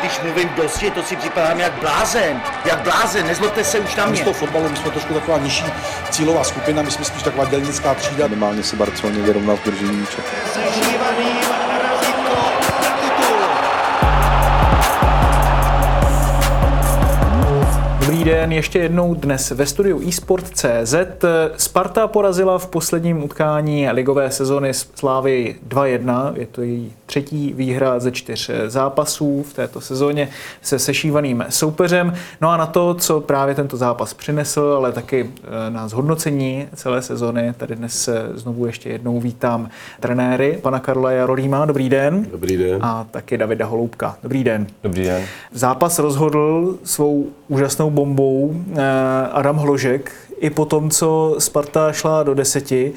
Když mluvím dosti, to si připadám jak blázen. Jak blázen, nezlobte se už na My mě. z toho fotbalu, my jsme trošku taková nižší cílová skupina, my jsme spíš taková dělnická třída. Minimálně se Barceloně vyrovnal v držení míče. Dobrý den, ještě jednou dnes ve studiu eSport.cz. Sparta porazila v posledním utkání ligové sezony Slávy 2-1. Je to její třetí výhra ze čtyř zápasů v této sezóně se sešívaným soupeřem. No a na to, co právě tento zápas přinesl, ale taky eh, na zhodnocení celé sezony, tady dnes se znovu ještě jednou vítám trenéry, pana Karola Jarolíma. Dobrý den. Dobrý den. A taky Davida Holoubka. Dobrý den. Dobrý den. Zápas rozhodl svou úžasnou bombou eh, Adam Hložek i po tom, co Sparta šla do deseti.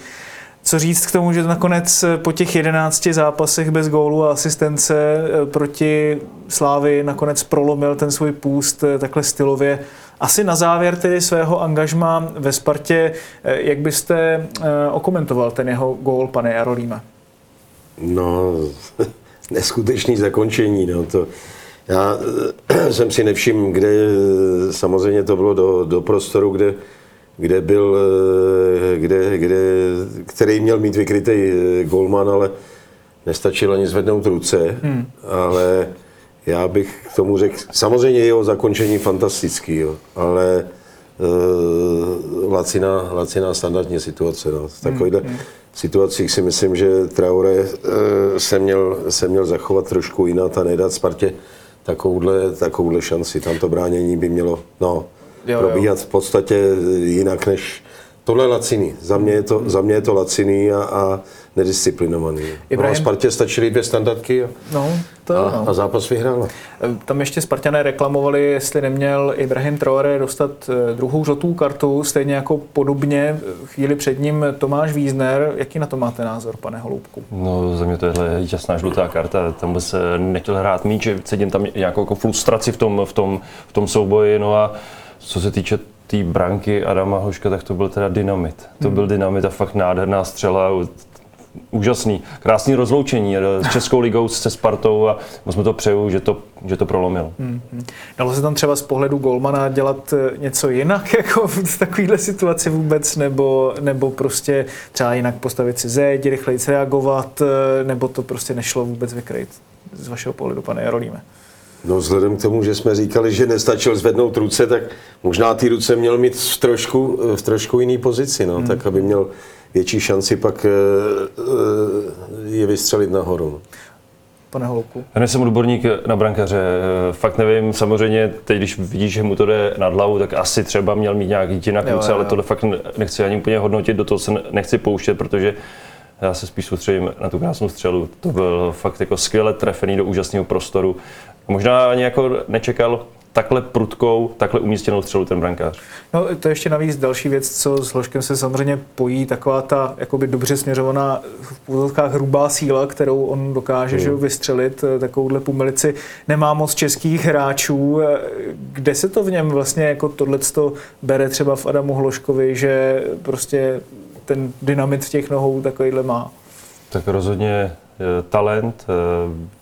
Co říct k tomu, že nakonec po těch 11 zápasech bez gólu a asistence eh, proti Slávy nakonec prolomil ten svůj půst eh, takhle stylově. Asi na závěr tedy svého angažma ve Spartě, eh, jak byste okomentoval ten jeho gól, pane Jarolíme? No, neskutečný zakončení. No, to, já jsem si nevšiml, kde samozřejmě to bylo do, do prostoru, kde, kde byl, kde, kde, který měl mít vykrytý golman, ale nestačilo ani zvednout ruce, hmm. ale já bych k tomu řekl, samozřejmě jeho zakončení fantastický, jo, ale uh, laciná, laciná standardní situace. No. V takovýchhle hmm. situacích si myslím, že Traore uh, se, měl, se měl zachovat trošku jinak a nedat Spartě takovouhle, takovouhle šanci. Tam to bránění by mělo no, jo, probíhat jo. v podstatě jinak než tohle laciný. Za mě je to, za mě je to laciný a, a nedisciplinovaný. Ibrahim... No a Spartě stačily dvě standardky a, no, to, a, no. a zápas vyhrála. Tam ještě Spartané reklamovali, jestli neměl Ibrahim Traore dostat eh, druhou žlutou kartu, stejně jako podobně chvíli před ním Tomáš Vízner. Jaký na to máte názor, pane Holoubku? No, za mě to je jasná žlutá karta. Tam by se nechtěl hrát míč, cítím tam nějakou jako frustraci v tom, v, tom, v tom souboji. No a co se týče té tý branky Adama Hoška, tak to byl teda dynamit. To hmm. byl dynamit a fakt nádherná střela úžasný, krásný rozloučení s Českou ligou, se Spartou a moc mu to přeju, že to, že to prolomil. Hmm. Dalo se tam třeba z pohledu golmana dělat eh, něco jinak jako v takovéhle situaci vůbec, nebo, nebo prostě třeba jinak postavit si zeď, rychleji reagovat, eh, nebo to prostě nešlo vůbec vykryt z vašeho pohledu, pane Jarolíme? No vzhledem k tomu, že jsme říkali, že nestačil zvednout ruce, tak možná ty ruce měl mít v trošku, v trošku jiný pozici, no, hmm. tak aby měl větší šanci pak je vystřelit nahoru. Pane Holku. Já nejsem odborník na brankaře, fakt nevím, samozřejmě teď, když vidíš, že mu to jde nad hlavu, tak asi třeba měl mít nějaký jinak ruce, ale tohle fakt nechci ani úplně hodnotit, do toho se nechci pouštět, protože já se spíš soustředím na tu krásnou střelu. To byl fakt jako skvěle trefený do úžasného prostoru. Možná ani jako nečekal takhle prudkou, takhle umístěnou střelu ten brankář. No to je ještě navíc další věc, co s Hloškem se samozřejmě pojí, taková ta jakoby dobře směřovaná v původkách hrubá síla, kterou on dokáže mm. že, vystřelit, takovouhle pumelici. Nemá moc českých hráčů. Kde se to v něm vlastně jako tohleto bere třeba v Adamu Hloškovi, že prostě ten dynamit v těch nohou takovýhle má? Tak rozhodně talent, Eh,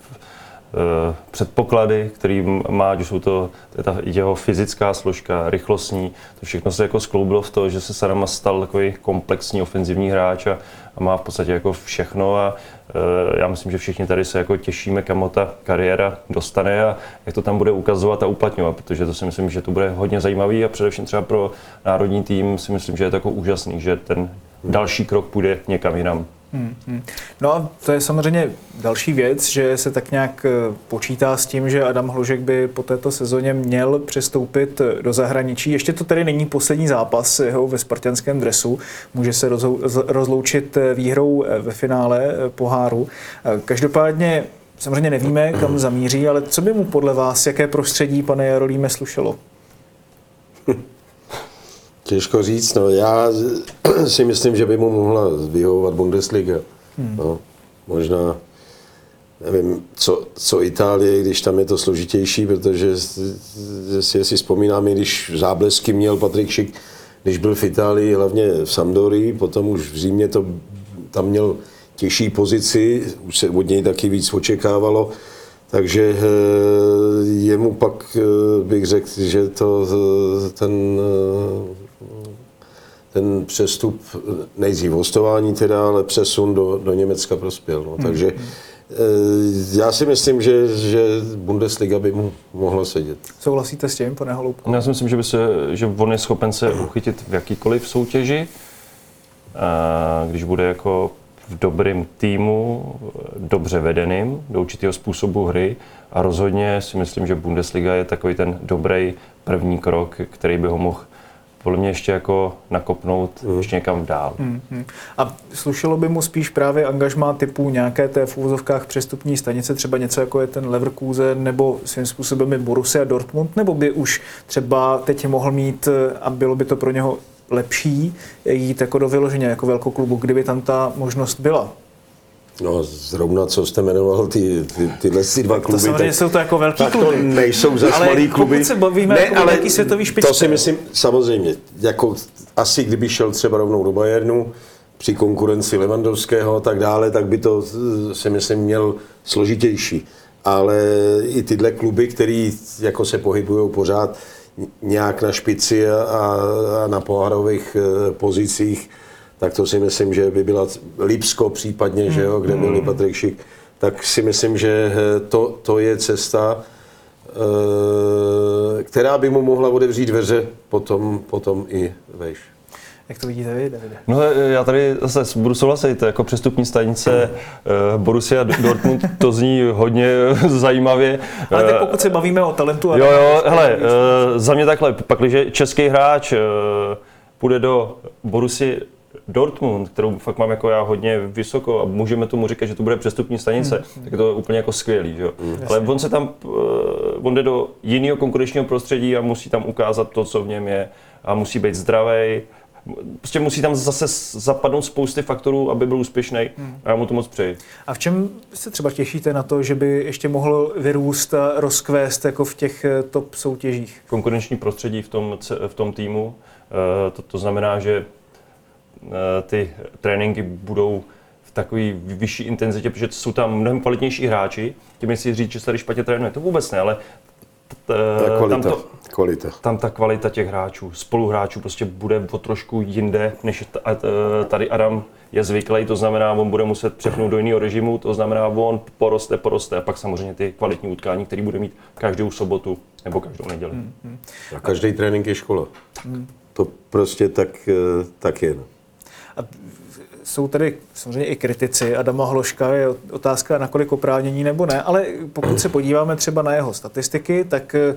předpoklady, který má, že jsou to ta jeho fyzická složka, rychlostní, to všechno se jako skloubilo v to, že se Sarama stal takový komplexní ofenzivní hráč a, a má v podstatě jako všechno a e, já myslím, že všichni tady se jako těšíme, kam ta kariéra dostane a jak to tam bude ukazovat a uplatňovat, protože to si myslím, že to bude hodně zajímavý a především třeba pro národní tým si myslím, že je to jako úžasný, že ten další krok půjde někam jinam. Hmm, hmm. No a to je samozřejmě další věc, že se tak nějak eh, počítá s tím, že Adam Hložek by po této sezóně měl přestoupit eh, do zahraničí. Ještě to tedy není poslední zápas jeho ve spartianském dresu. Může se rozloučit eh, výhrou ve finále poháru. Každopádně samozřejmě nevíme, kam zamíří, ale co by mu podle vás, jaké prostředí, pane Jarolíme, slušelo? Těžko říct, no. Já si myslím, že by mu mohla vyhovovat Bundesliga. Hmm. No, možná, nevím, co, co Itálie, když tam je to složitější, protože si, si vzpomínám, když záblesky měl Patrik Šik, když byl v Itálii, hlavně v Sampdorii, potom už v Římě to tam měl těžší pozici, už se od něj taky víc očekávalo, takže eh, jemu pak eh, bych řekl, že to eh, ten, ten přestup, nejdřív hostování teda, ale přesun do, do Německa prospěl. No. Takže já si myslím, že, že Bundesliga by mu mohla sedět. Souhlasíte s tím, pane Holubku? Já si myslím, že, by se, že on je schopen se uchytit v jakýkoliv soutěži, když bude jako v dobrém týmu, dobře vedeným do určitého způsobu hry a rozhodně si myslím, že Bundesliga je takový ten dobrý první krok, který by ho mohl podle mě ještě jako nakopnout mm. ještě někam dál. Mm-hmm. A slušelo by mu spíš právě angažmá typu nějaké té v úvozovkách přestupní stanice, třeba něco jako je ten Leverkusen nebo svým způsobem je Borussia Dortmund, nebo by už třeba teď mohl mít a bylo by to pro něho lepší jít jako do vyloženě jako velkou klubu, kdyby tam ta možnost byla. No, zrovna co jste jmenoval, ty, ty, tyhle si dva kluby. To samozřejmě jsou to jako velký tak kluby. to nejsou za malý kluby. se bavíme ne, jako ale velký světový špičce. To si myslím, samozřejmě, jako asi kdyby šel třeba rovnou do Bayernu, při konkurenci Levandovského a tak dále, tak by to si myslím měl složitější. Ale i tyhle kluby, které jako se pohybují pořád, nějak na špici a, a na pohárových eh, pozicích, tak to si myslím, že by byla Lipsko případně, že jo, kde byl hmm. Patrik Šik, tak si myslím, že eh, to, to je cesta, eh, která by mu mohla otevřít dveře potom, potom i vejš. Jak to vidíte vy, Davide? No já tady zase budu souhlasit, jako přestupní stanice uh, Borussia Dortmund, to zní hodně zajímavě. Ale teď pokud se bavíme o talentu... Jo, jo, hele, uh, za mě takhle, pak, když český hráč uh, půjde do Borussia Dortmund, kterou fakt mám jako já hodně vysoko a můžeme tomu říkat, že to bude přestupní stanice, hmm. tak to je úplně jako skvělý. Že? Hmm. Ale on se tam, on jde do jiného konkurenčního prostředí a musí tam ukázat to, co v něm je a musí být zdravý, prostě musí tam zase zapadnout spousty faktorů, aby byl úspěšný hmm. a já mu to moc přeji. A v čem se třeba těšíte na to, že by ještě mohl vyrůst a rozkvést jako v těch eh, top soutěžích? Konkurenční prostředí v tom, v tom týmu, eh, to, to znamená, že eh, ty tréninky budou v takové vyšší intenzitě, protože jsou tam mnohem kvalitnější hráči. Tím si říct, že se tady špatně trénuje, to vůbec ne, ale ta kvalita, tam, to, kvalita. tam ta kvalita těch hráčů, spoluhráčů prostě bude o trošku jinde, než tady Adam je zvyklý, to znamená, on bude muset přepnout do jiného režimu, to znamená, on poroste, poroste a pak samozřejmě ty kvalitní utkání, které bude mít každou sobotu nebo každou neděli. Hmm, hmm. A každý trénink je škola. Hmm. To prostě tak, eh, tak je. No. A jsou tady samozřejmě i kritici Adama Hloška, je otázka, nakolik oprávnění nebo ne, ale pokud se podíváme třeba na jeho statistiky, tak eh,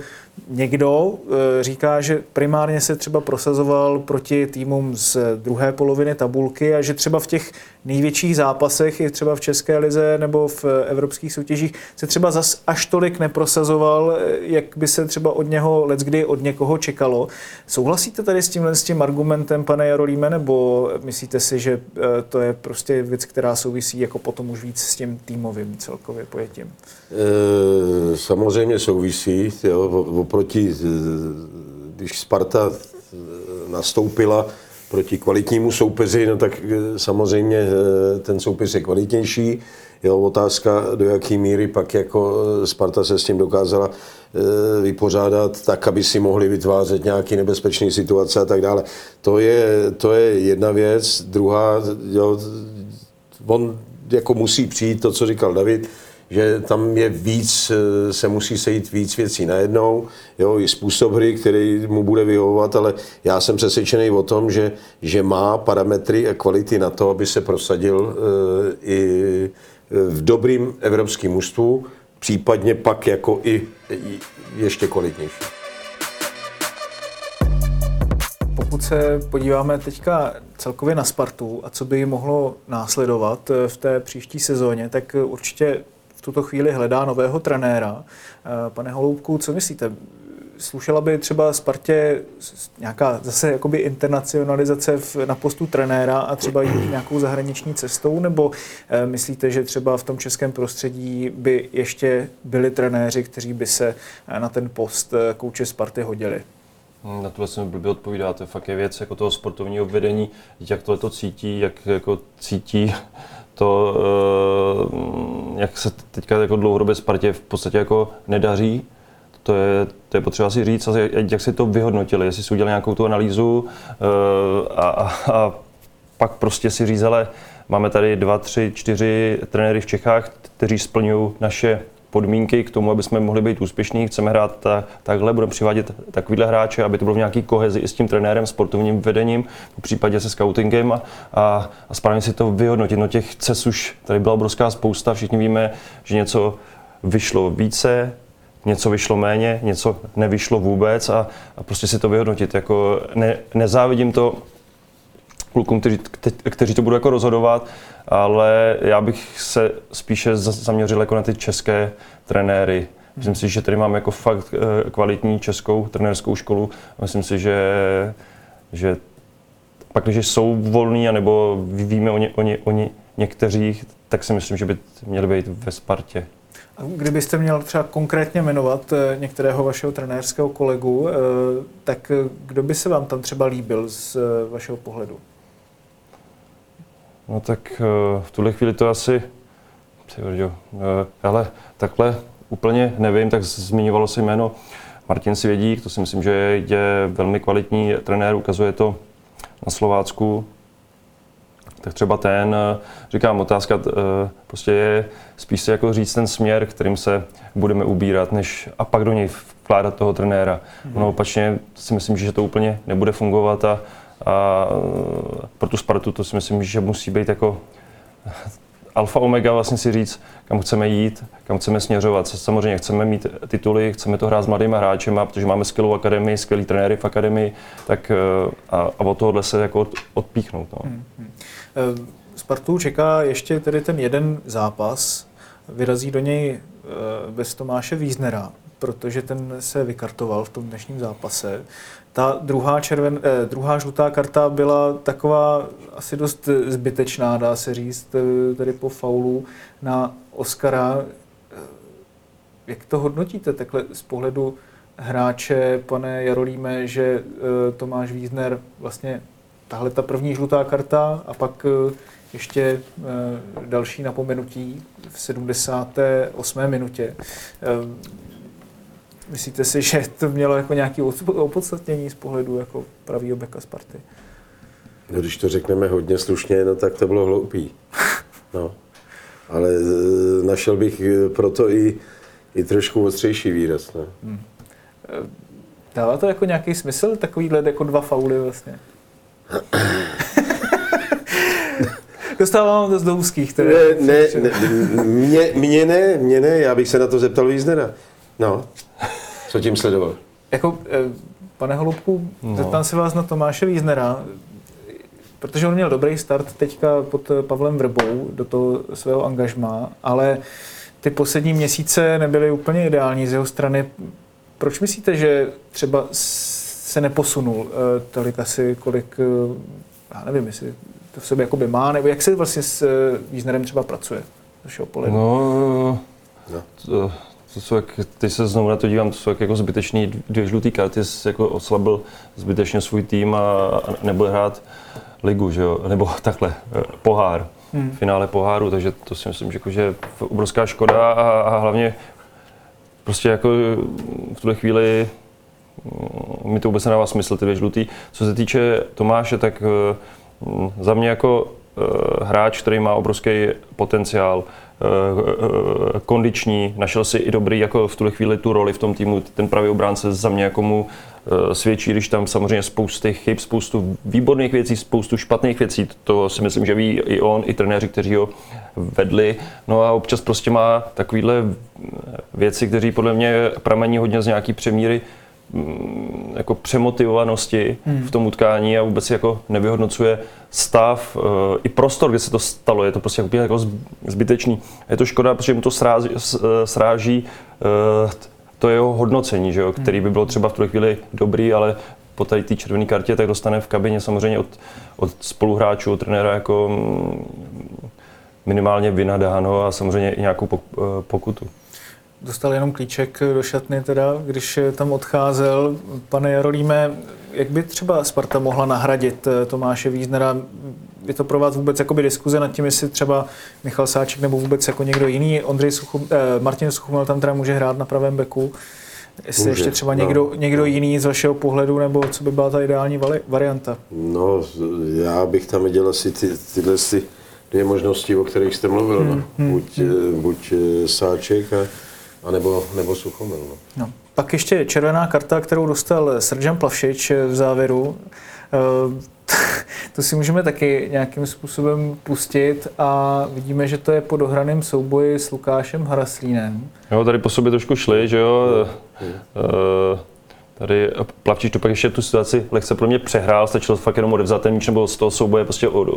někdo eh, říká, že primárně se třeba prosazoval proti týmům z druhé poloviny tabulky a že třeba v těch největších zápasech, i třeba v České lize nebo v evropských soutěžích, se třeba zas až tolik neprosazoval, eh, jak by se třeba od něho leckdy od někoho čekalo. Souhlasíte tady s tímhle s tím argumentem, pane Jarolíme, nebo myslíte si, že to je prostě věc, která souvisí jako potom už víc s tím týmovým celkově pojetím? E, samozřejmě souvisí. Jo, oproti, když Sparta nastoupila proti kvalitnímu soupeři, no tak e, samozřejmě e, ten soupeř je kvalitnější. Jo, otázka, do jaké míry pak jako Sparta se s tím dokázala vypořádat tak, aby si mohli vytvářet nějaké nebezpečné situace a tak dále. To je, to je jedna věc. Druhá, jo, on jako musí přijít to, co říkal David, že tam je víc, eh, se musí sejít víc věcí najednou, jo, i způsob hry, který mu bude vyhovovat, ale já jsem přesvědčený o tom, že, že má parametry a kvality na to, aby se prosadil uh, i v dobrým evropském mužstvu, případně pak jako i ještě kvalitnější. Pokud se podíváme teďka celkově na Spartu a co by mohlo následovat eh, v té příští sezóně, tak určitě v tuto chvíli hledá nového trenéra. Eh, pane Holoubku, co myslíte? Slušela by třeba Spartě nějaká zase jakoby internacionalizace v, na postu trenéra a třeba jít nějakou zahraniční cestou, nebo e, myslíte, že třeba v tom českém prostředí by ještě byli trenéři, kteří by se na ten post kouče Sparty hodili? Na tohle se mi blbě odpovídá, to je fakt je věc jako toho sportovního vedení, jak tohle to cítí, jak jako cítí to, eh, jak se teďka jako dlouhodobě Spartě v podstatě jako nedaří, to je, to je potřeba si říct, jak si to vyhodnotili, jestli si udělali nějakou tu analýzu a, a, a pak prostě si říct, ale máme tady dva, tři, čtyři trenéry v Čechách, kteří splňují naše podmínky k tomu, aby jsme mohli být úspěšní, chceme hrát ta, takhle, budeme přivádět takovýhle hráče, aby to bylo v nějaký kohezi i s tím trenérem, sportovním vedením, v případě se scoutingem a, a, a správně si to vyhodnotit. No těch cest už tady byla obrovská spousta, všichni víme, že něco vyšlo více, něco vyšlo méně, něco nevyšlo vůbec a, a prostě si to vyhodnotit. Jako ne, nezávidím to klukům, kteří, kteří to budou jako rozhodovat, ale já bych se spíše zaměřil jako na ty české trenéry. Myslím si, že tady máme jako fakt eh, kvalitní českou trenérskou školu. Myslím si, že, že pak, když jsou volní, anebo víme o, ně, o, ně, o ně, některých, tak si myslím, že by měli být ve Spartě. Kdybyste měl třeba konkrétně jmenovat eh, některého vašeho trenérského kolegu, eh, tak kdo by se vám tam třeba líbil z vašeho pohledu? No tak eh, v tuhle chvíli to asi, eh, ale takhle úplně nevím, tak zmiňovalo se jméno Martin Svědík, to si myslím, že je velmi kvalitní trenér, ukazuje to na Slovácku. Tak třeba ten, eh, říkám, otázka prostě je spíš si jako říct ten směr, kterým se budeme ubírat, než a pak do něj vkládat toho trenéra. Mm-hmm. No opačně si myslím, že to úplně nebude fungovat a, a pro tu Spartu to si myslím, že musí být jako alfa omega vlastně si říct, kam chceme jít, kam chceme směřovat. Samozřejmě chceme mít tituly, chceme to hrát s mladými hráči, protože máme skvělou akademii, skvělý trenéry v akademii, tak eh, a, a od tohohle se jako odpíchnout. No. Hmm, hmm. Eh, Spartu čeká ještě tedy ten jeden zápas. Vyrazí do něj eh, bez Tomáše Víznera, protože ten se vykartoval v tom dnešním zápase. Ta druhá, červen, eh, druhá žlutá karta byla taková asi dost zbytečná, dá se říct, eh, tedy po faulu na Oscara. Eh, jak to hodnotíte takhle z pohledu hráče, pane Jarolíme, že eh, Tomáš Vízner vlastně tahle ta první žlutá karta a pak eh, ještě eh, další napomenutí v 78. minutě. Myslíte si, že to mělo jako nějaké opodstatnění z pohledu jako pravýho beka Sparty? No, když to řekneme hodně slušně, no tak to bylo hloupý. No. Ale e, našel bych e, proto i, i trošku ostřejší výraz. No. Hmm. E, dává to jako nějaký smysl, takovýhle jako dva fauly vlastně? Dostávám to z do úzkých. Ne, ne, ne, mě, mě ne, mě ne, já bych se na to zeptal Víznera. No. Co tím sledoval? Jako, eh, pane Holubku, no. zeptám se vás na Tomáše Víznera, protože on měl dobrý start teďka pod Pavlem Vrbou do toho svého angažma, ale ty poslední měsíce nebyly úplně ideální z jeho strany. Proč myslíte, že třeba se neposunul eh, tolik asi, kolik, eh, já nevím, jestli to v sobě jakoby má, nebo jak se vlastně s Víznerem třeba pracuje z vašeho pohledu? No, no. To, to jsou, jak, teď se znovu na to dívám, to jsou jak, jako zbytečný dvě žlutý karty, jako oslabil zbytečně svůj tým a, a nebude hrát ligu, že jo? nebo takhle, eh, pohár, hmm. finále poháru, takže to si myslím, že, jako, že je obrovská škoda a, a hlavně prostě jako v tuhle chvíli mm, mi to vůbec nedává smysl, ty dvě žlutý. Co se týče Tomáše, tak eh, mm, za mě jako eh, hráč, který má obrovský potenciál, Eh, kondiční, našel si i dobrý jako v tuhle chvíli tu roli v tom týmu, ten pravý obránce za mě jako mu eh, svědčí, když tam samozřejmě spousty chyb, spoustu výborných věcí, spoustu špatných věcí, to si myslím, že ví i on, i trenéři, kteří ho vedli. No a občas prostě má takovýhle věci, kteří podle mě pramení hodně z nějaký přemíry jako přemotivovanosti hmm. v tom utkání a vůbec jako nevyhodnocuje stav uh, i prostor, kde se to stalo. Je to prostě jako, jako zbytečný. Je to škoda, protože mu to sráží, eh, sráží uh, to jeho hodnocení, že jo, který hmm. by bylo třeba v tuhle chvíli dobrý, ale po tady té červené kartě tak dostane v kabině samozřejmě od, od spoluhráčů, od trenéra jako mm, minimálně vynadáno a samozřejmě i nějakou pokutu. Dostal jenom klíček do šatny, teda, když tam odcházel. Pane Jarolíme, jak by třeba Sparta mohla nahradit eh, Tomáše Víznera? Je to pro vás vůbec jakoby diskuze nad tím, jestli třeba Michal Sáček nebo vůbec jako někdo jiný? Ondřej Suchum, eh, Martin Suchumel tam teda může hrát na pravém beku. Jestli Může, ještě třeba no. někdo, někdo jiný z vašeho pohledu, nebo co by byla ta ideální vali- varianta? No, já bych tam viděl asi ty, tyhle ty dvě možnosti, o kterých jste mluvil. Hmm, no. Buď, eh, buď eh, Sáček, a, a nebo, nebo Suchomil. No. No. Pak ještě červená karta, kterou dostal Srdžan Plavšič v závěru. Eh, To si můžeme taky nějakým způsobem pustit a vidíme, že to je po dohraném souboji s Lukášem Haraslínem. Jo, tady po sobě trošku šli, že jo. Eh, Tady Plavčič to pak ještě tu situaci lehce pro mě přehrál, stačilo fakt jenom odevzat ten míč nebo z toho souboje prostě od,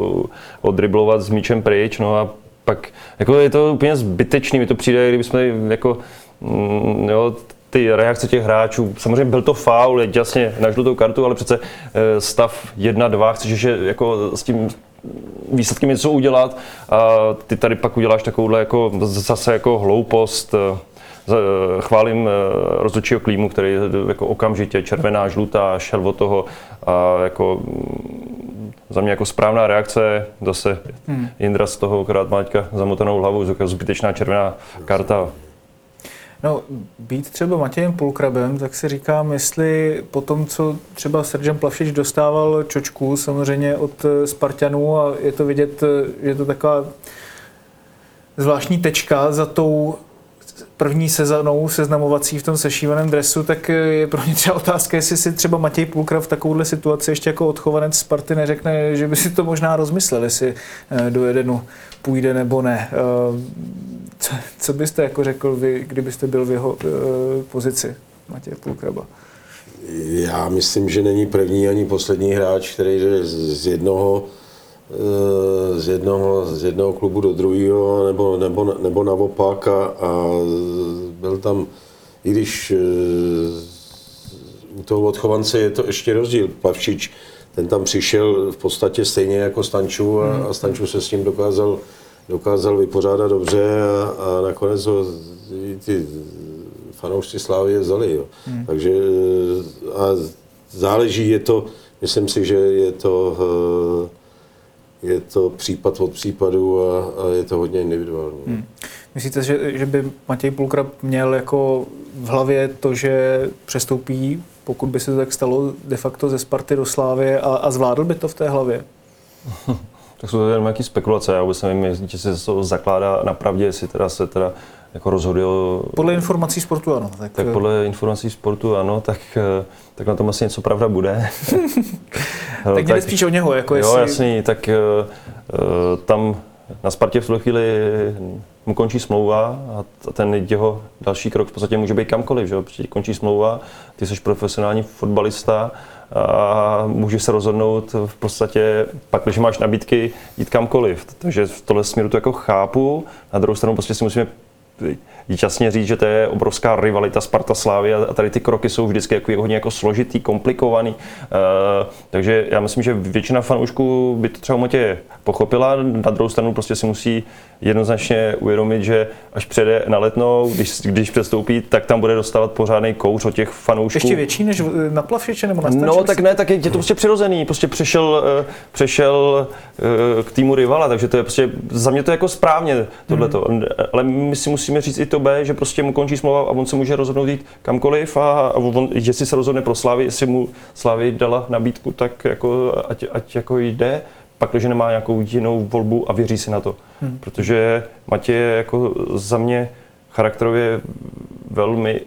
odriblovat s míčem pryč, no a pak jako je to úplně zbytečný, mi to přijde, kdybychom jako, mm, jo, ty reakce těch hráčů, samozřejmě byl to faul, je jasně na žlutou kartu, ale přece eh, stav 1-2, chceš ještě jako s tím výsledkem něco udělat a ty tady pak uděláš takovouhle jako zase jako hloupost. eh, za- Chválím eh, rozhodčího klímu, který jako okamžitě červená, žlutá, šel od toho a jako mm, za mě jako správná reakce, zase hmm. Jindra z toho akorát má teďka zamotanou hlavu, zbytečná červená karta. No, být třeba Matějem Pulkrabem, tak si říkám, jestli po tom, co třeba Srdžan Plavšič dostával čočku samozřejmě od eh, Spartanů a je to vidět, eh, že je to taková zvláštní tečka za tou první sezónou seznamovací v tom sešívaném dresu, tak eh, je pro mě třeba otázka, jestli si třeba Matěj Pulkra v takovouhle situaci ještě jako odchovanec Sparty neřekne, že by si to možná rozmyslel, jestli eh, do jedenu půjde nebo ne. Eh, Co, co byste jako řekl vy, kdybyste byl v jeho eh, pozici Matěje Pulkraba? Já myslím, že není první ani poslední hráč, který jde z jednoho, z jednoho, z jednoho klubu do druhého, nebo, nebo, nebo naopak a, a byl tam, i když eh, u toho odchovance je to ještě rozdíl. Pavčič, ten tam přišel v podstatě stejně jako Stanču a, a Stanču se s tím dokázal, dokázal vypořádat dobře a, a nakonec ho ty fanoušci Slávy vzali. Jo. Hmm. Takže eh, a záleží, je to, myslím si, že je to, eh, je to případ od případu a, a je to hodně individuální. Hmm. Myslíte, že, že by Matěj Pulkrab měl jako v hlavě to, že přestoupí, pokud by se to tak stalo, de facto ze Sparty do Slávy a, a zvládl by to v té hlavě? Tak jsou to jenom nějaké spekulace, já vůbec nevím, jestli se to zakládá na pravdě, jestli teda se teda jako rozhoduje o- Podle informací sportu ano. Tak, Tak eh, podle informací sportu ano, tak, eh, tak na tom asi něco pravda bude. No, tak jde spíš o něho, jako jo, jestli... jasný, tak eh, tam na Spartě v tuhle chvíli mu končí smlouva a ten jeho další krok v podstatě může být kamkoliv, že jo? Protože končí smlouva, ty jsi profesionální fotbalista a můžeš se rozhodnout v podstatě, pak, když máš nabídky, jít kamkoliv. Takže v tohle směru to jako chápu, na druhou stranu prostě si musíme jasně říct, že to je obrovská rivalita Sparta Slávy a tady ty kroky jsou vždycky jako hodně jako složitý, komplikovaný. Uh, takže já myslím, že většina fanoušků by to třeba Matě pochopila. Na druhou stranu prostě si musí jednoznačně uvědomit, že až přede na letnou, když, když přestoupí, tak tam bude dostávat pořádný kouř od těch fanoušků. Ještě větší než na Plavšiče nebo na No Stanče, tak ne, tak je je to prostě přirozený, prostě přešel, eh, přešel eh, k týmu rivala, takže to je prostě, za mě to je jako správně tohleto, Mhm. ale my si musíme říct i to B, že prostě mu končí smlouva a on se může rozhodnout jít kamkoliv a, a on, jestli se rozhodne pro Slávy, jestli mu Slávy dala nabídku, tak jako, ať, ať jako jde, pak, když nemá nějakou jinou volbu a věří si na to. Hmm. Protože Matěj je jako za mě charakterově velmi,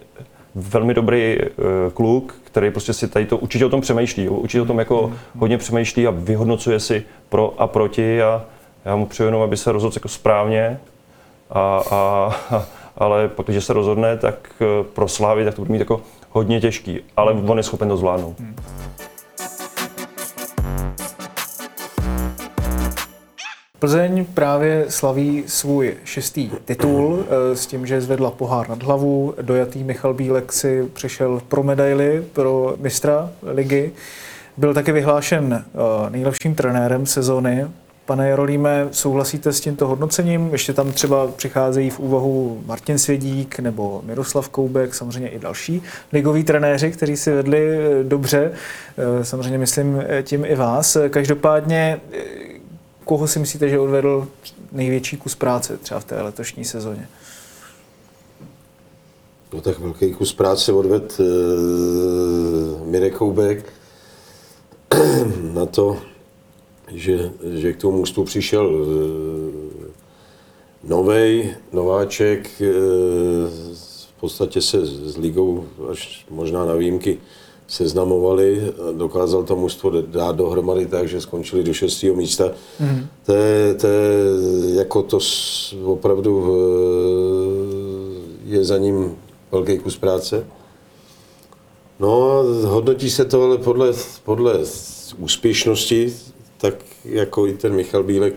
velmi dobrý uh, kluk, který prostě si tady to určitě o tom přemýšlí. jo. Určitě o tom jako hodně přemýšlí a vyhodnocuje si pro a proti a já mu přeju jenom, aby se rozhodl jako správně. A, a, ale když se rozhodne, tak eh, pro Slávy, tak to bude mít jako hodně těžký, ale on je schopen to zvládnout. Plzeň právě slaví svůj šestý titul eh, s tím, že zvedla pohár nad hlavu. Dojatý Michal Bílek si přišel pro medaily pro mistra ligy. Byl taky vyhlášen eh, nejlepším trenérem sezóny. Pane Jarolíme, souhlasíte s tímto hodnocením? Ještě tam třeba přicházejí v úvahu Martin Svědík nebo Miroslav Koubek, samozřejmě i další ligoví trenéři, kteří si vedli eh, dobře. Eh, samozřejmě myslím eh, tím i vás. Každopádně, koho si myslíte, že odvedl největší kus práce třeba v té letošní sezóně? No tak velký kus práce odved uh, Mirek Koubek na to, že, že k tomu můstu přišel uh, novej, nováček, uh, v podstatě se s ligou až možná na výjimky seznamovali, dokázal to mužstvo dát dohromady tak, že skončili do šestého místa. Mm. To, je, to je, jako to opravdu je za ním velký kus práce. No, hodnotí se to ale podle, podle úspěšnosti, tak jako i ten Michal Bílek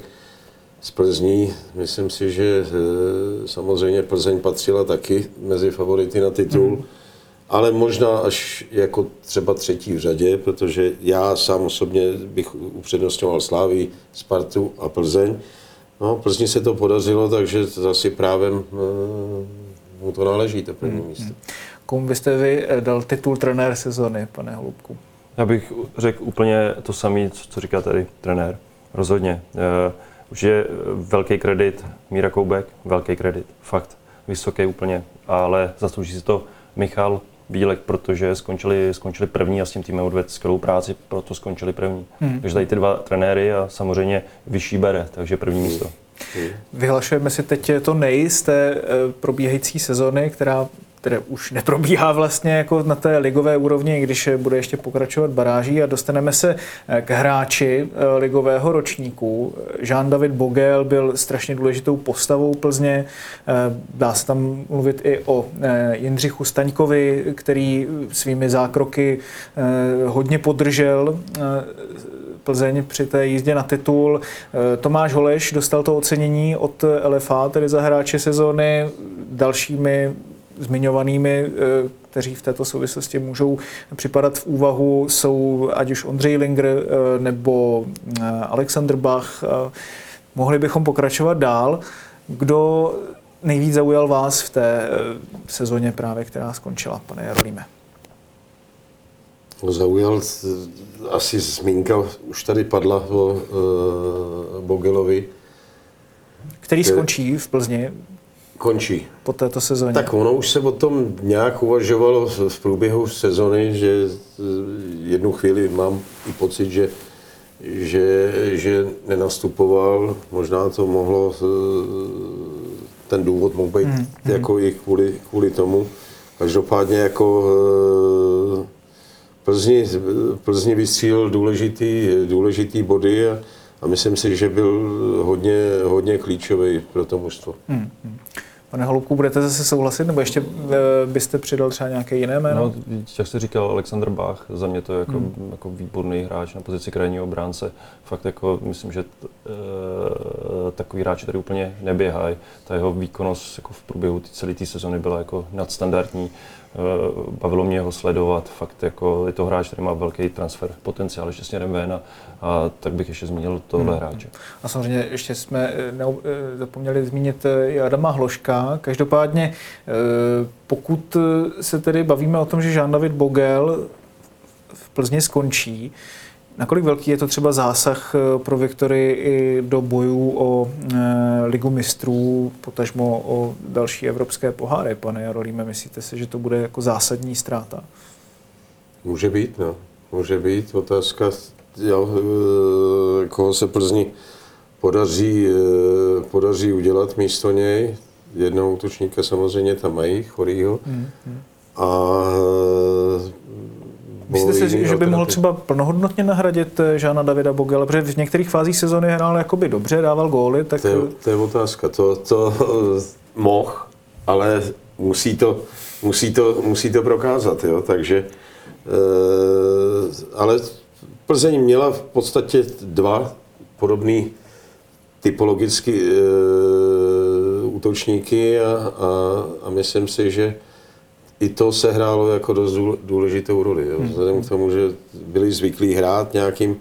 z Plzní. Myslím si, že e, samozřejmě Plzeň patřila taky mezi favority na titul, mm. ale možná až jako třeba třetí v řadě, protože já sám osobně bych upřednostňoval Slávy, Spartu a Plzeň. No, Plzni se to podařilo, takže zase právem e, mu to náleží, to první hmm. místo. Komu byste vy eh, dal titul trenér sezony, pane Holubku? Já bych řekl úplně to samé, co říká tady trenér. Rozhodně. Uh, už je velký kredit Míra Koubek, velký kredit, fakt, vysoký úplně, ale zaslouží si to Michal Bílek, protože skončili, skončili první a s tím týmem odvedl skvělou práci, proto skončili první. Hmm. Takže tady ty dva trenéry a samozřejmě vyšší bere, takže první hmm. místo. Vyhlašujeme si teď to nej z té eh, probíhající sezony, která které už neprobíhá vlastně jako na té ligové úrovni, když bude ještě pokračovat baráží a dostaneme se eh, k hráči eh, ligového ročníku. Jean-David Bogel byl strašně důležitou postavou Plzně. Dá se tam mluvit i o Jindřichu Staňkovi, který svými zákroky hodně podržel Plzeň při té jízdě na titul. Eh, Tomáš Holeš dostal to ocenění od LFA, tedy za hráče sezóny. Dalšími zmiňovanými, eh, kteří v této souvislosti můžou připadat v úvahu, jsou ať už Ondřej Linger eh, nebo Alexander Bach. Mohli bychom pokračovat dál. Kdo nejvíc zaujal vás v té sezóně právě, která skončila, pane Jarolíme? zaujal, asi zmínka už tady padla o e, Bogelovi. Který skončí v Plzni? Končí. Po této sezóně. Tak ono už se o tom nějak uvažovalo v průběhu sezony, že jednu chvíli mám i pocit, že, že, že nenastupoval. Možná to mohlo, ten důvod mohl být hmm. jako i kvůli, kvůli tomu. Každopádně jako Plzni, Plzni vystřílel důležitý, důležitý body a, a myslím si, že byl hodně, hodně klíčový pro to mužstvo. Hmm, hmm. Pane Holubku, budete zase souhlasit, nebo ještě eh, byste přidal třeba nějaké jiné jméno? No, jak jste říkal, Alexander Bach, za mě to je jako, hmm. jako výborný hráč na pozici krajního obránce. Fakt jako, myslím, že t, e, takový hráč tady úplně neběhají. Ta jeho výkonnost jako v průběhu celé té sezony byla jako nadstandardní. Eh, bavilo mě ho sledovat, fakt jako je to hráč, který má velký transfer potenciál ještě směrem ven a, a tak bych ještě zmínil tohle hmm. hráče. A samozřejmě ještě jsme eh, eh, zapomněli zmínit i Adama Hloška. Každopádně, pokud se tedy bavíme o tom, že Jean-David Bogel v Plzni skončí, Nakolik velký je to třeba zásah eh, pro Viktory i do bojů o e, ligu mistrů, potažmo o další evropské poháry, pane Jarolíme? Myslíte si, že to bude jako zásadní ztráta? Může být, no. Může být. Otázka, jo, e, koho se Plzni podaří, podaří udělat místo něj. Jednoho útočníka samozřejmě tam mají, chorýho. Hmm, hmm. A Myslíte si, že by mohl třeba plnohodnotně nahradit eh, Žána Davida Bogela, protože v některých fázích sezóny hrál jakoby dobře, dával góly, tak... To je, to je otázka, to, to eh, mohl, ale musí to, musí to, musí to prokázat, jo, takže... E, ale Plzeň měla v podstatě dva podobný typologicky e, útočníky a, a, a myslím si, že i to se hrálo jako dost důležitou roli. Jo. Hmm. Vzhledem k tomu, že byli zvyklí hrát nějakým,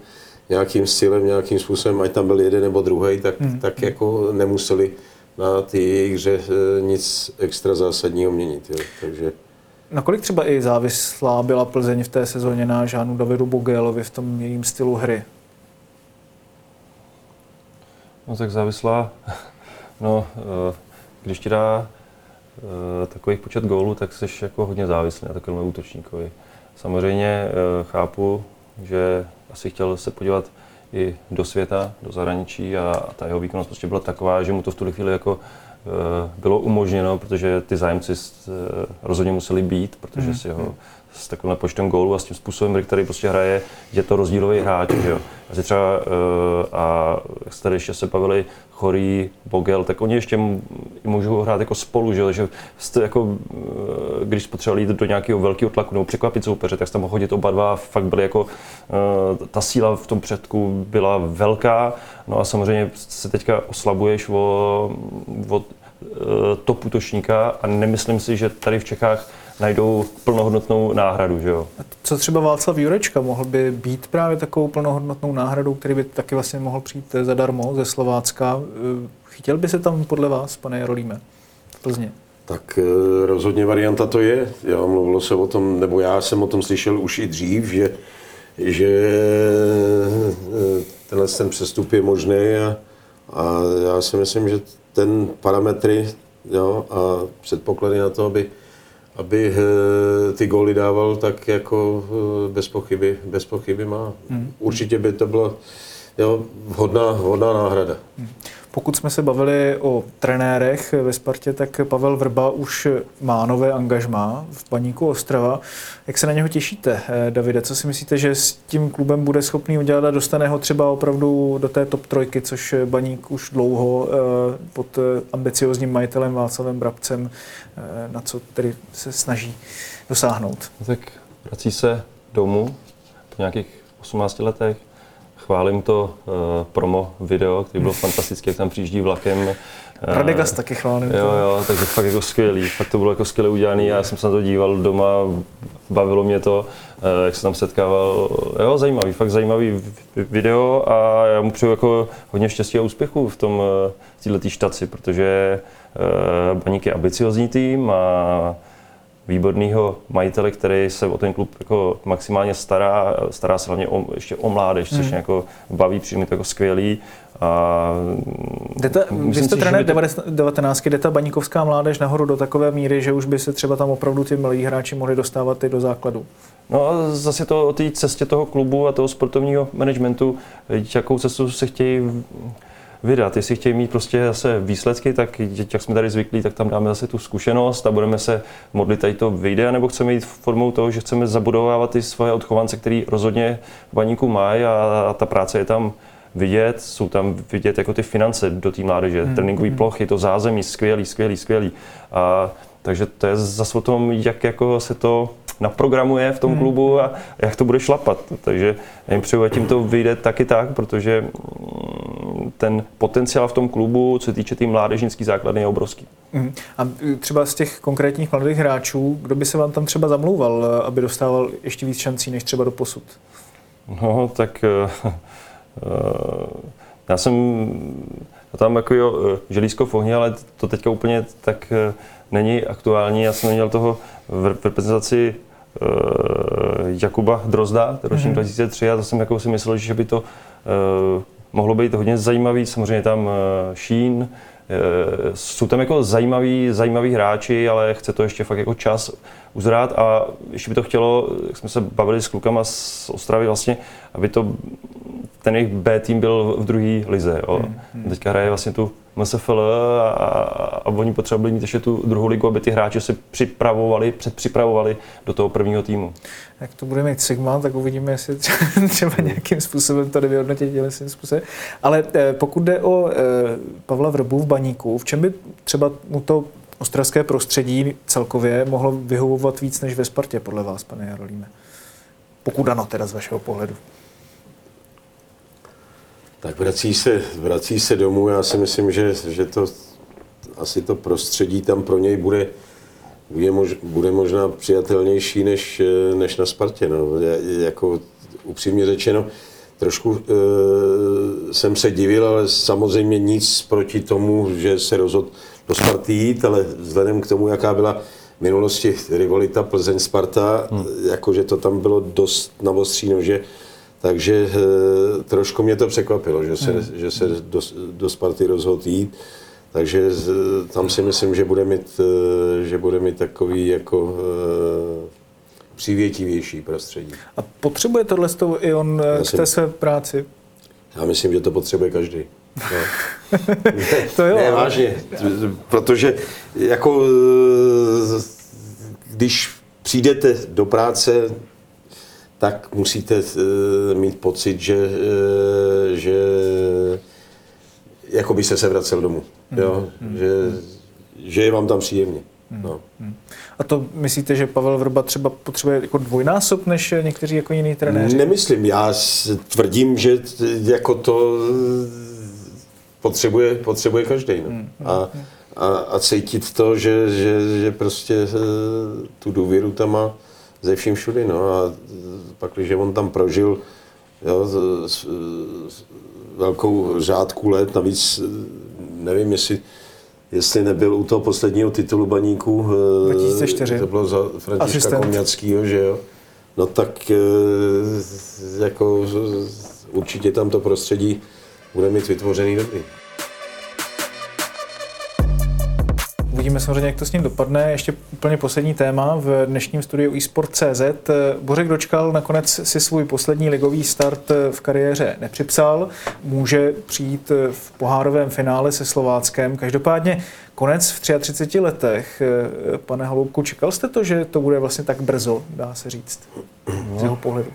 nějakým stylem, nějakým způsobem, ať tam byl jeden nebo druhý, tak, hmm. tak jako nemuseli na ty jejich hře eh, nic extra zásadního měnit. Jo. Takže Nakolik třeba i závislá byla Plzeň v té sezóně na Žánu Davidu Bogelovi v tom jejím stylu hry? No tak závislá, no, eh, když ti dá eh, takový počet gólů, tak jsi jako hodně závislý na takovém útočníkovi. Samozřejmě chápu, že asi chtěl se podívat i do světa, do zahraničí a ta jeho výkonnost prostě byla taková, že mu to v tuhle chvíli jako eh, bylo umožněno, protože ty zájemci eh, rozhodně museli být, protože mhm. si ho s takovým počtem gólů a s tím způsobem, který prostě hraje, je to rozdílový hráč. Že jo. Asi třeba, eh, a jak jste tady ještě se bavili, Chorý, Bogel, tak oni ještě můžou hrát jako spolu, že, že jste jako, eh, když potřebovali jít do nějakého velkého tlaku nebo překvapit soupeře, tak jste mohli chodit oba dva, fakt byly jako, eh, ta síla v tom předku byla velká, no a samozřejmě se teďka oslabuješ o, o top útočníka a nemyslím si, že tady v Čechách najdou plnohodnotnou náhradu. Že jo? A co třeba Václav Jurečka mohl by být právě takovou plnohodnotnou náhradou, který by taky vlastně mohl přijít zadarmo ze Slovácka. Chtěl by se tam podle vás, pane Jarolíme, v Plzně? Tak eh, rozhodně varianta to je. Já mluvilo se o tom, nebo já jsem o tom slyšel už i dřív, že, že eh, tenhle ten přestup je možný a, a já si myslím, že ten parametry jo, a předpoklady na to, aby aby eh, ty góly dával, tak jako eh, bez pochyby, bez pochyby má. Hmm. Určitě by to byla jo, vhodná, vhodná náhrada. Hmm. Pokud jsme se bavili o trenérech ve Spartě, tak Pavel Vrba už má nové angažmá v Baníku Ostrava. Jak se na něho těšíte, eh, Davide? Co si myslíte, že s tím klubem bude schopný udělat a dostane ho třeba opravdu do té top trojky, což Baník už dlouho eh, pod eh, ambiciozním majitelem Václavem Brabcem, na co tedy se snaží dosáhnout? Tak vrací se domů po nějakých 18 letech, chválím to uh, promo video, který bylo fantastické, jak tam přijíždí vlakem. Uh, Radegas taky chválím. Jo, jo, takže fakt jako skvělý, fakt to bylo jako skvěle udělané, já jsem se na to díval doma, bavilo mě to, uh, jak se tam setkával, jo, zajímavý, fakt zajímavý video a já mu přeju jako hodně štěstí a úspěchu v tom, uh, v této štaci, protože uh, Baník je ambiciozní tým a výborného majitele, který se o ten klub jako maximálně stará, stará se hlavně o, ještě o mládež, což hmm. jako baví, přijde jako skvělý. A jdete, vy jste trenér 19, jde ta baníkovská mládež nahoru do takové míry, že už by se třeba tam opravdu ty mladí hráči mohli dostávat i do základu? No a zase to o té cestě toho klubu a toho sportovního managementu, jakou cestu se chtějí vydat. Jestli chtějí mít prostě zase výsledky, tak jak jsme tady zvyklí, tak tam dáme zase tu zkušenost a budeme se modlit, tady to vyjde, nebo chceme jít formou toho, že chceme zabudovávat ty svoje odchovance, který rozhodně v baníku mají a, a ta práce je tam vidět, jsou tam vidět jako ty finance do té mládeže, hmm. tréninkový hmm. plochy, to zázemí, skvělý, skvělý, skvělý. A, takže to je zase o tom, jak jako se to naprogramuje v tom hmm. klubu a jak to bude šlapat. Takže já jim přeju, tím to vyjde taky tak, protože mm, ten potenciál v tom klubu, co se týče té tý mládežnické základny, je obrovský. Hmm. A třeba z těch konkrétních mladých hráčů, kdo by se vám tam třeba zamlouval, aby dostával ještě víc šancí než třeba do posud? No, tak uh, já jsem tam jako jo, želízko v ohni, ale to teďka úplně tak není aktuální. Já jsem měl toho v reprezentaci Jakuba Drozda, ročník mm-hmm. 2003 a to jsem jako si myslel, že by to uh, mohlo být hodně zajímavý. Samozřejmě tam uh, Šín, uh, jsou tam jako zajímaví, zajímaví hráči, ale chce to ještě fakt jako čas uzrát a ještě by to chtělo, jak jsme se bavili s klukama z Ostravy vlastně, aby to ten jejich B tým byl v druhé lize. Jo. Hmm. Teďka hraje vlastně tu MSFL a, a oni potřebovali mít ještě tu druhou ligu, aby ty hráči se připravovali, předpřipravovali do toho prvního týmu. Jak to bude mít Sigma, tak uvidíme, jestli třeba nějakým způsobem to vyhodnotit tím způsobem. Ale eh, pokud jde o eh, Pavla Vrbu v Baníku, v čem by třeba mu to ostravské prostředí celkově mohlo vyhovovat víc než ve Spartě, podle vás, pane Jarolíme? Pokud ano, teda z vašeho pohledu. Tak vrací se, vrací se domů. Já si myslím, že, že to asi to prostředí tam pro něj bude, bude, mož, bude možná přijatelnější než, než na Spartě. No. Je, jako upřímně řečeno, trošku e, jsem se divil, ale samozřejmě nic proti tomu, že se rozhodl do Sparty jít, ale vzhledem k tomu, jaká byla v minulosti rivalita Plzeň-Sparta, hmm. jakože to tam bylo dost na ostří nože, takže e, trošku mě to překvapilo, že se, hmm. že se do, do Sparty rozhodl jít. Takže z, tam si myslím, že bude mít, e, že bude mít takový jako přívětivější prostředí. A potřebuje tohle i on Já k té své práci? Já myslím, že to potřebuje každý. No. to jo. Ne, vážně, protože jako když přijdete do práce, tak musíte eh, mít pocit, že, eh, že jako by se vracel domů. Jo? Mm. Že, že je vám tam příjemně. Hmm. No. Hmm. A to myslíte, že Pavel Vrba třeba potřebuje jako dvojnásob než někteří jako jiní trenéři? Nemyslím. Já tvrdím, že jako to potřebuje, potřebuje každý. No. Hmm. A, a, a cítit to, že, že, že prostě eh, tu důvěru tam má ze vším všudy. No. A pak, když on tam prožil jo, s, s, s velkou řádku let, navíc nevím, jestli jestli nebyl u toho posledního titulu baníků, 2004. Eh, to bylo za Františka Komňackýho, že jo, no tak eh, jako určitě tam to prostředí bude mít vytvořený dobrý. Uvidíme samozřejmě, jak to s ním dopadne. Ještě úplně poslední téma v dnešním studiu eSport.cz. Bořek Dočkal nakonec si svůj poslední ligový start v kariéře nepřipsal. Může přijít v pohárovém finále se Slováckem. Každopádně konec v 33 letech. Pane Haloubku, čekal jste to, že to bude vlastně tak brzo, dá se říct, z jeho pohledu?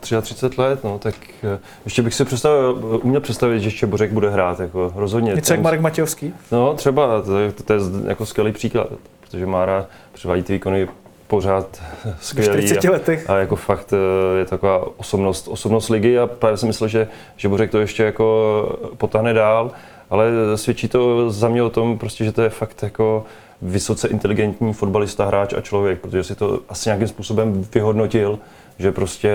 33 let, no, tak eh, ještě bych si představil, uměl představit, že ještě Bořek bude hrát, jako rozhodně. Něco jak Marek Matějovský? No, třeba, to je, to je jako skvělý příklad, protože Mára převádí ty výkony pořád skvělý. 40 letech. A, a, jako fakt eh, je taková osobnost, osobnost ligy a právě jsem myslel, že, že Bořek to ještě jako potáhne dál, ale svědčí to za mě o tom, prostě, že to je fakt jako vysoce inteligentní fotbalista, hráč a člověk, protože si to asi nějakým způsobem vyhodnotil, že prostě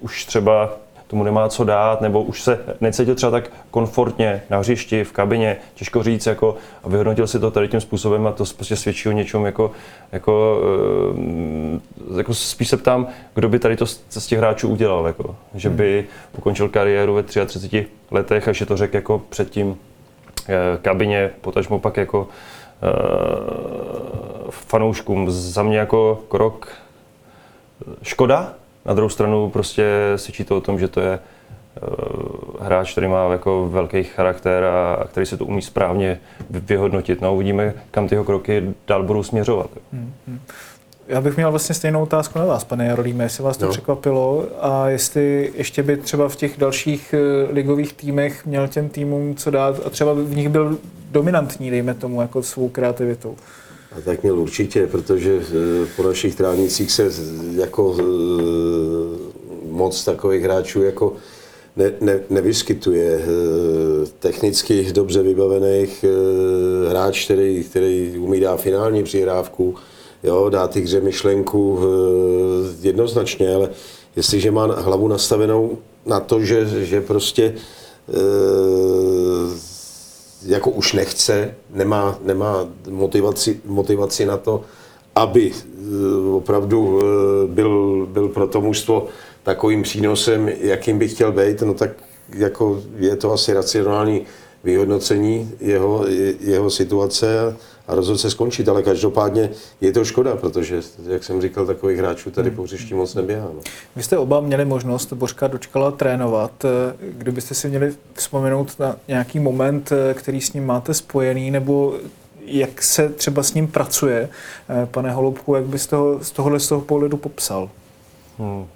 už třeba tomu nemá co dát, nebo už se necítil třeba tak komfortně na hřišti, v kabině, těžko říct, jako, a vyhodnotil si to tady tím způsobem a to prostě svědčí o něčem, jako, jako, eh, jako spíš se ptám, kdo by tady to z těch hráčů udělal, jako, že by ukončil kariéru ve 33 letech a že to řekl jako předtím eh, kabině, potažmo pak jako uh, fanouškům. Za mě jako krok škoda. Na druhou stranu prostě svědčí to o tom, že to je uh, hráč, který má jako velký charakter a, a který se to umí správně vyhodnotit. No uvidíme, kam tyho kroky dál budou směřovat. Hmm, hmm. Já bych měl vlastně stejnou otázku na vás, pane Jarolíme, jestli vás to no. překvapilo a jestli ještě by třeba v těch dalších eh, ligových týmech měl těm týmům co dát a třeba v nich byl dominantní, dejme tomu, jako svou kreativitou. A tak měl určitě, protože eh, po našich tránicích se jako eh, moc takových hráčů jako ne, ne, nevyskytuje. Eh, technicky dobře vybavených hráč, který, který umí dát finální přihrávku, jo, dá ty hře myšlenku jednoznačně, ale jestliže má hlavu nastavenou na to, že, že prostě jako už nechce, nemá, nemá motivaci, motivaci na to, aby eh, opravdu eh, byl, byl pro to mužstvo takovým přínosem, jakým by chtěl být, no tak jako je to asi racionální vyhodnocení jeho, jeho situace a rozhodl se skončit, ale každopádně je to škoda, protože, jak jsem říkal, takových hráčů tady po hřišti moc neběhá. No. Vy jste oba měli možnost Božka Dočkala trénovat. Kdybyste si měli vzpomenout na nějaký moment, který s ním máte spojený, nebo jak se třeba s ním pracuje, pane Holubku, jak byste ho z tohohle z toho pohledu popsal? Hmm.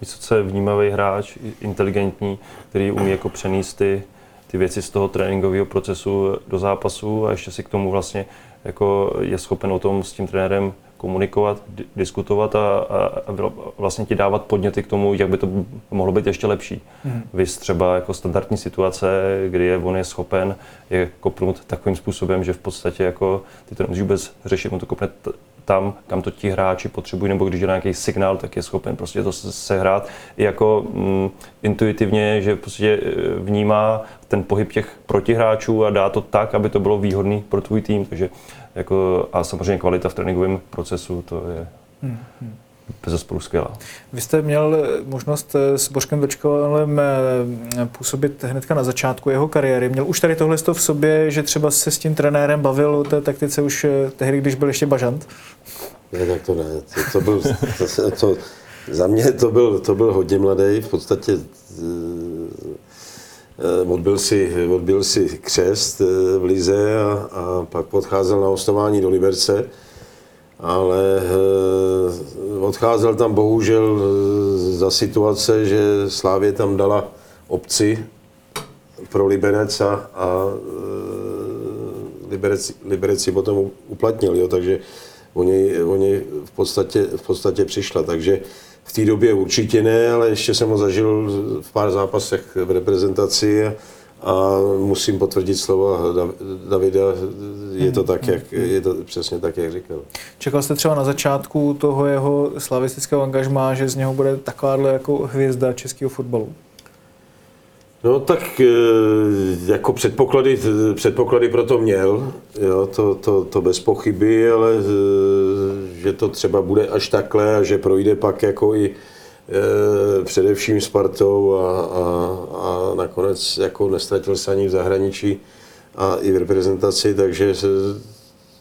Vysoce vnímavý hráč, inteligentní, který umí jako přenést ty ty věci z toho tréninkového procesu do zápasu a ještě si k tomu vlastně jako je schopen o tom s tím trenérem komunikovat, diskutovat a, a, a vlastně ti dávat podněty k tomu, jak by to mohlo být ještě lepší. Hmm. Vy třeba jako standardní situace, kdy je, on je schopen je kopnout takovým způsobem, že v podstatě jako ty to nemusíš vůbec řešit, on to kopne tam, kam to ti hráči potřebují, nebo když je nějaký signál, tak je schopen prostě to sehrát jako mm, intuitivně, že prostě eh, vnímá ten pohyb těch protihráčů a dá to tak, aby to bylo výhodný pro tvůj tým. Takže jako, a samozřejmě kvalita v tréninkovém procesu, to je hmm, hmm. Bez skvělá. Vy jste měl možnost s Božkem Dočkalem působit hnedka na začátku jeho kariéry. Měl už tady tohle v sobě, že třeba se s tím trenérem bavil o té taktice už tehdy, když byl ještě bažant? Ne, tak to ne. To, to byl, to, to, za mě to byl, to byl hodně mladý. V podstatě Eh, odbil si, odbil si křest eh, v Lize a, a pak odcházel na hostování do Liberce, ale eh, odcházel tam bohužel za situace, že Slávě tam dala obci pro Liberec a, a Liberec, Liberec si potom uplatnil, jo, takže oni, oni v, podstatě, v podstatě přišla. Takže v té době určitě ne, ale ještě jsem ho zažil v pár zápasech v reprezentaci a, a musím potvrdit slova Davida, je to tak, jak, je to přesně tak, jak říkal. Čekal jste třeba na začátku toho jeho slavistického angažmá, že z něho bude takováhle jako hvězda českého fotbalu? No tak e, jako předpoklady, předpoklady pro to měl, jo, to, to, to bez pochyby, ale e, že to třeba bude až takhle a že projde pak jako i především Spartou a, a, a nakonec jako nestratil se ani v zahraničí a i v reprezentaci, takže se,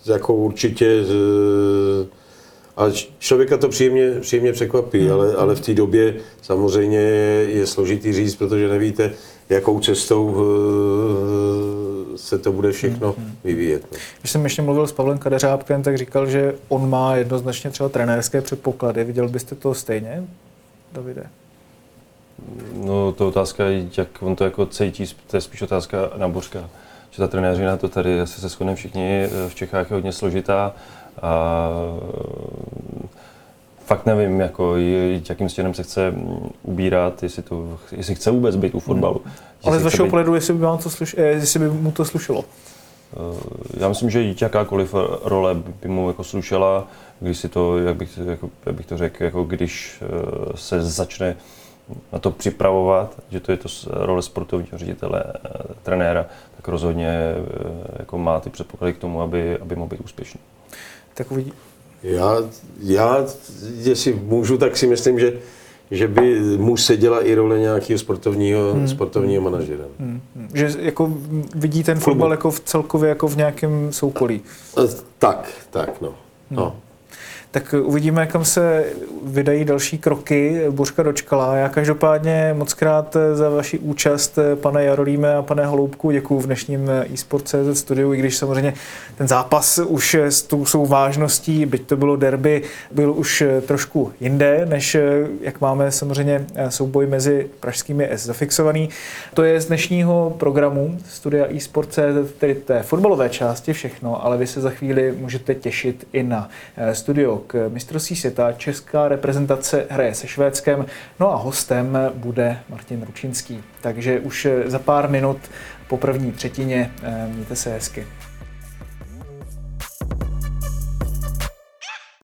jako určitě a člověka to příjemně, příjemně překvapí, hmm. ale, ale v té době samozřejmě je složitý říct, protože nevíte, jakou cestou eh, se to bude všechno hmm. vyvíjet. No. Když jsem ještě mluvil s Pavlem Kadeřábkem, tak říkal, že on má jednoznačně třeba trenérské předpoklady. Viděl byste to stejně, Davide? No, to otázka, jak on to jako cítí, to je spíš otázka na Bořka. Že ta trenéřina to tady asi se shodneme všichni v Čechách je hodně složitá a fakt nevím, jako, jakým směrem se chce ubírat, jestli, to, jestli chce vůbec být u fotbalu. Hmm. Ale z vašeho pohledu, jestli by, to sluš, eh, jestli by mu to slušelo? Eh, já myslím, že jakákoliv role by mu jako slušela, když si to, jak bych, jako, jak bych to řekl, jako když eh, se začne na to připravovat, že to je to role sportovního ředitele, trenéra, tak rozhodně jako má ty předpoklady k tomu, aby, aby mohl být úspěšný tak uvidí. Já, já, jestli můžu, tak si myslím, že, že by mu seděla i role nějakého sportovního, hmm. sportovního manažera. Hmm. Hmm. Že jako vidí ten fotbal jako v celkově jako v nějakém soukolí. Eh, tak, tak, no. Hmm. Tak uvidíme, kam se vydají další kroky. Bořka dočkala. Já každopádně moc krát za vaši účast, pane Jarolíme a pane Holoubku, děkuji v dnešním eSport.cz studiu, i když samozřejmě ten zápas už s tou svou vážností, byť to bylo derby, byl už trošku jinde, než jak máme samozřejmě souboj mezi pražskými S zafixovaný. To je z dnešního programu studia eSport.cz, tedy té fotbalové části všechno, ale vy se za chvíli můžete těšit i na studio k mistrovství světa. Česká reprezentace hraje se Švédskem, no a hostem bude Martin Ručinský. Takže už za pár minut po první třetině eh, mějte se hezky.